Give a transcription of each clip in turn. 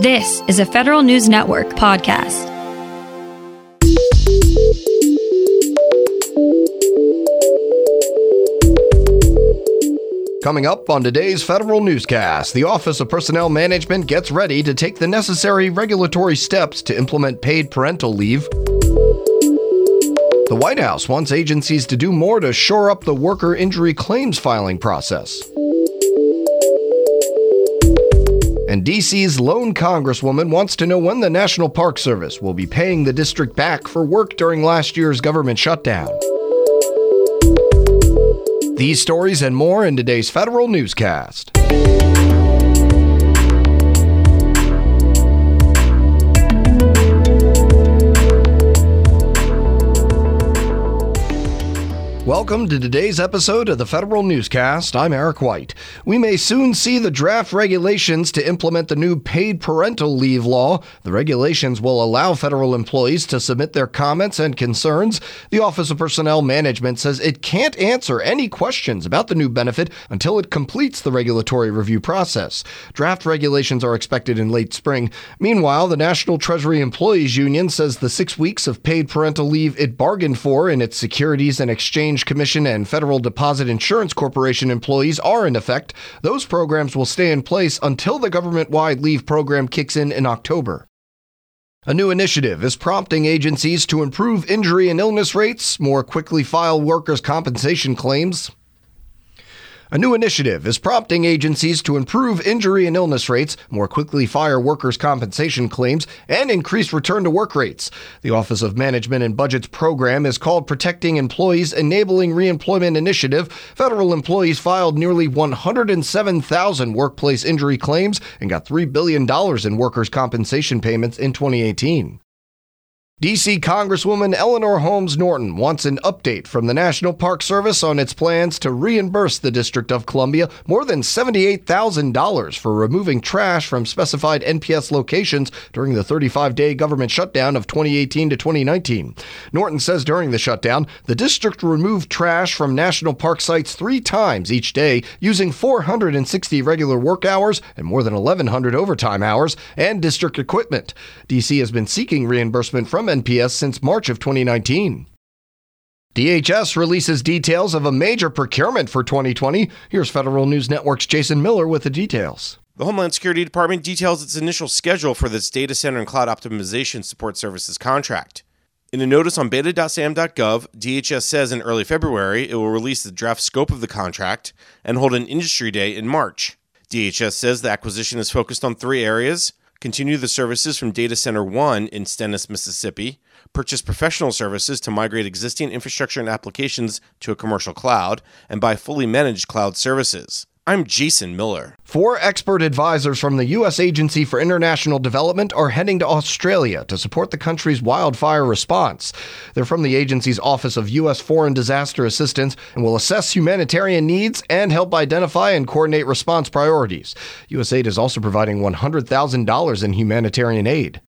This is a Federal News Network podcast. Coming up on today's Federal Newscast, the Office of Personnel Management gets ready to take the necessary regulatory steps to implement paid parental leave. The White House wants agencies to do more to shore up the worker injury claims filing process. And DC's lone congresswoman wants to know when the National Park Service will be paying the district back for work during last year's government shutdown. These stories and more in today's Federal Newscast. Welcome to today's episode of the Federal Newscast. I'm Eric White. We may soon see the draft regulations to implement the new paid parental leave law. The regulations will allow federal employees to submit their comments and concerns. The Office of Personnel Management says it can't answer any questions about the new benefit until it completes the regulatory review process. Draft regulations are expected in late spring. Meanwhile, the National Treasury Employees Union says the six weeks of paid parental leave it bargained for in its Securities and Exchange Commission and Federal Deposit Insurance Corporation employees are in effect. Those programs will stay in place until the government wide leave program kicks in in October. A new initiative is prompting agencies to improve injury and illness rates, more quickly file workers' compensation claims, a new initiative is prompting agencies to improve injury and illness rates, more quickly fire workers' compensation claims, and increase return to work rates. The Office of Management and Budget's program is called Protecting Employees Enabling Reemployment Initiative. Federal employees filed nearly 107,000 workplace injury claims and got $3 billion in workers' compensation payments in 2018. DC Congresswoman Eleanor Holmes Norton wants an update from the National Park Service on its plans to reimburse the District of Columbia more than $78,000 for removing trash from specified NPS locations during the 35 day government shutdown of 2018 to 2019. Norton says during the shutdown, the district removed trash from national park sites three times each day using 460 regular work hours and more than 1,100 overtime hours and district equipment. DC has been seeking reimbursement from NPS since March of 2019. DHS releases details of a major procurement for 2020. Here's Federal News Network's Jason Miller with the details. The Homeland Security Department details its initial schedule for this data center and cloud optimization support services contract. In a notice on beta.sam.gov, DHS says in early February it will release the draft scope of the contract and hold an industry day in March. DHS says the acquisition is focused on three areas continue the services from Data Center 1 in Stennis, Mississippi, purchase professional services to migrate existing infrastructure and applications to a commercial cloud, and buy fully managed cloud services. I'm Jason Miller. Four expert advisors from the U.S. Agency for International Development are heading to Australia to support the country's wildfire response. They're from the agency's Office of U.S. Foreign Disaster Assistance and will assess humanitarian needs and help identify and coordinate response priorities. USAID is also providing $100,000 in humanitarian aid.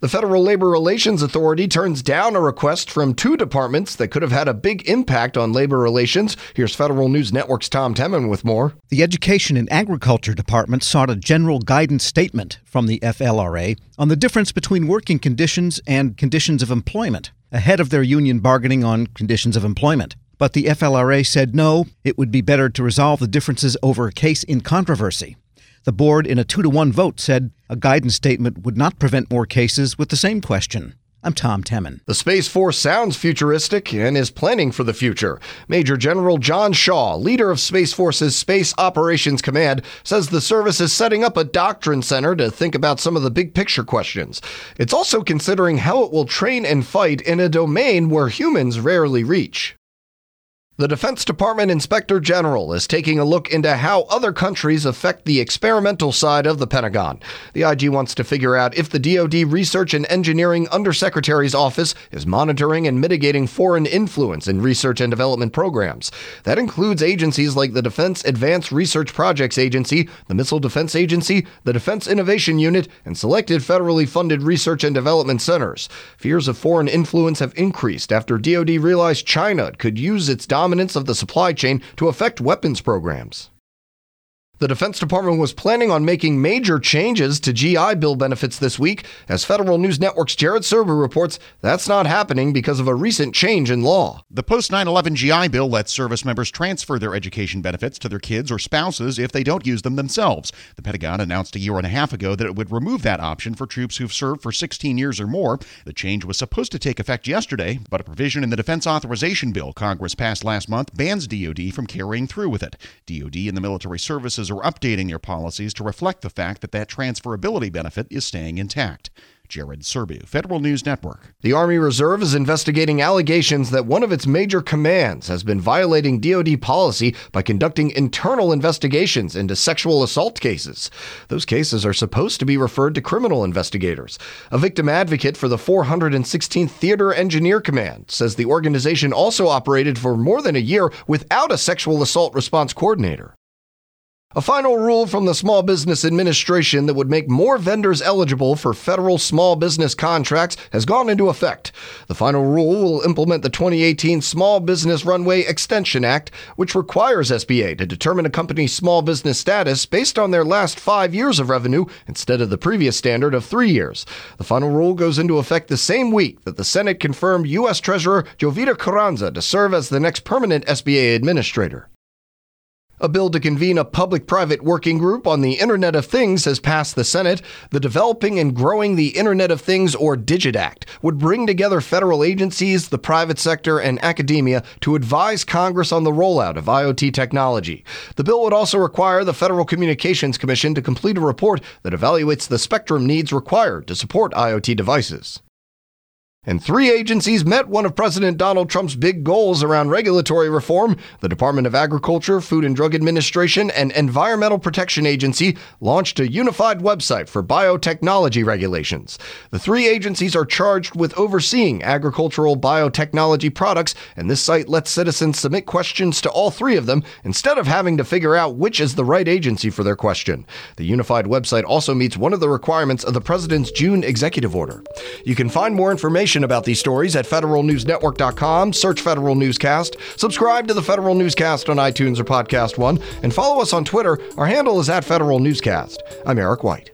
The Federal Labor Relations Authority turns down a request from two departments that could have had a big impact on labor relations. Here's Federal News Network's Tom Temin with more. The Education and Agriculture Department sought a general guidance statement from the FLRA on the difference between working conditions and conditions of employment ahead of their union bargaining on conditions of employment. But the FLRA said no, it would be better to resolve the differences over a case in controversy. The board, in a two to one vote, said a guidance statement would not prevent more cases with the same question. I'm Tom Temin. The Space Force sounds futuristic and is planning for the future. Major General John Shaw, leader of Space Force's Space Operations Command, says the service is setting up a doctrine center to think about some of the big picture questions. It's also considering how it will train and fight in a domain where humans rarely reach. The Defense Department Inspector General is taking a look into how other countries affect the experimental side of the Pentagon. The IG wants to figure out if the DoD Research and Engineering Undersecretary's office is monitoring and mitigating foreign influence in research and development programs. That includes agencies like the Defense Advanced Research Projects Agency, the Missile Defense Agency, the Defense Innovation Unit, and selected federally funded research and development centers. Fears of foreign influence have increased after DoD realized China could use its dominance of the supply chain to affect weapons programs. The Defense Department was planning on making major changes to GI Bill benefits this week. As Federal News Network's Jared Serbu reports, that's not happening because of a recent change in law. The post 9 11 GI Bill lets service members transfer their education benefits to their kids or spouses if they don't use them themselves. The Pentagon announced a year and a half ago that it would remove that option for troops who've served for 16 years or more. The change was supposed to take effect yesterday, but a provision in the Defense Authorization Bill Congress passed last month bans DoD from carrying through with it. DoD and the military services are updating their policies to reflect the fact that that transferability benefit is staying intact. Jared Serbu, Federal News Network. The Army Reserve is investigating allegations that one of its major commands has been violating DoD policy by conducting internal investigations into sexual assault cases. Those cases are supposed to be referred to criminal investigators. A victim advocate for the 416th Theater Engineer Command says the organization also operated for more than a year without a sexual assault response coordinator. A final rule from the Small Business Administration that would make more vendors eligible for federal small business contracts has gone into effect. The final rule will implement the 2018 Small Business Runway Extension Act, which requires SBA to determine a company's small business status based on their last five years of revenue instead of the previous standard of three years. The final rule goes into effect the same week that the Senate confirmed U.S. Treasurer Jovita Carranza to serve as the next permanent SBA administrator. A bill to convene a public private working group on the Internet of Things has passed the Senate. The Developing and Growing the Internet of Things, or DIGIT Act, would bring together federal agencies, the private sector, and academia to advise Congress on the rollout of IoT technology. The bill would also require the Federal Communications Commission to complete a report that evaluates the spectrum needs required to support IoT devices. And three agencies met one of President Donald Trump's big goals around regulatory reform. The Department of Agriculture, Food and Drug Administration, and Environmental Protection Agency launched a unified website for biotechnology regulations. The three agencies are charged with overseeing agricultural biotechnology products, and this site lets citizens submit questions to all three of them instead of having to figure out which is the right agency for their question. The unified website also meets one of the requirements of the President's June executive order. You can find more information information about these stories at federalnewsnetwork.com. Search Federal Newscast. Subscribe to the Federal Newscast on iTunes or Podcast One, and follow us on Twitter. Our handle is at Federal Newscast. I'm Eric White.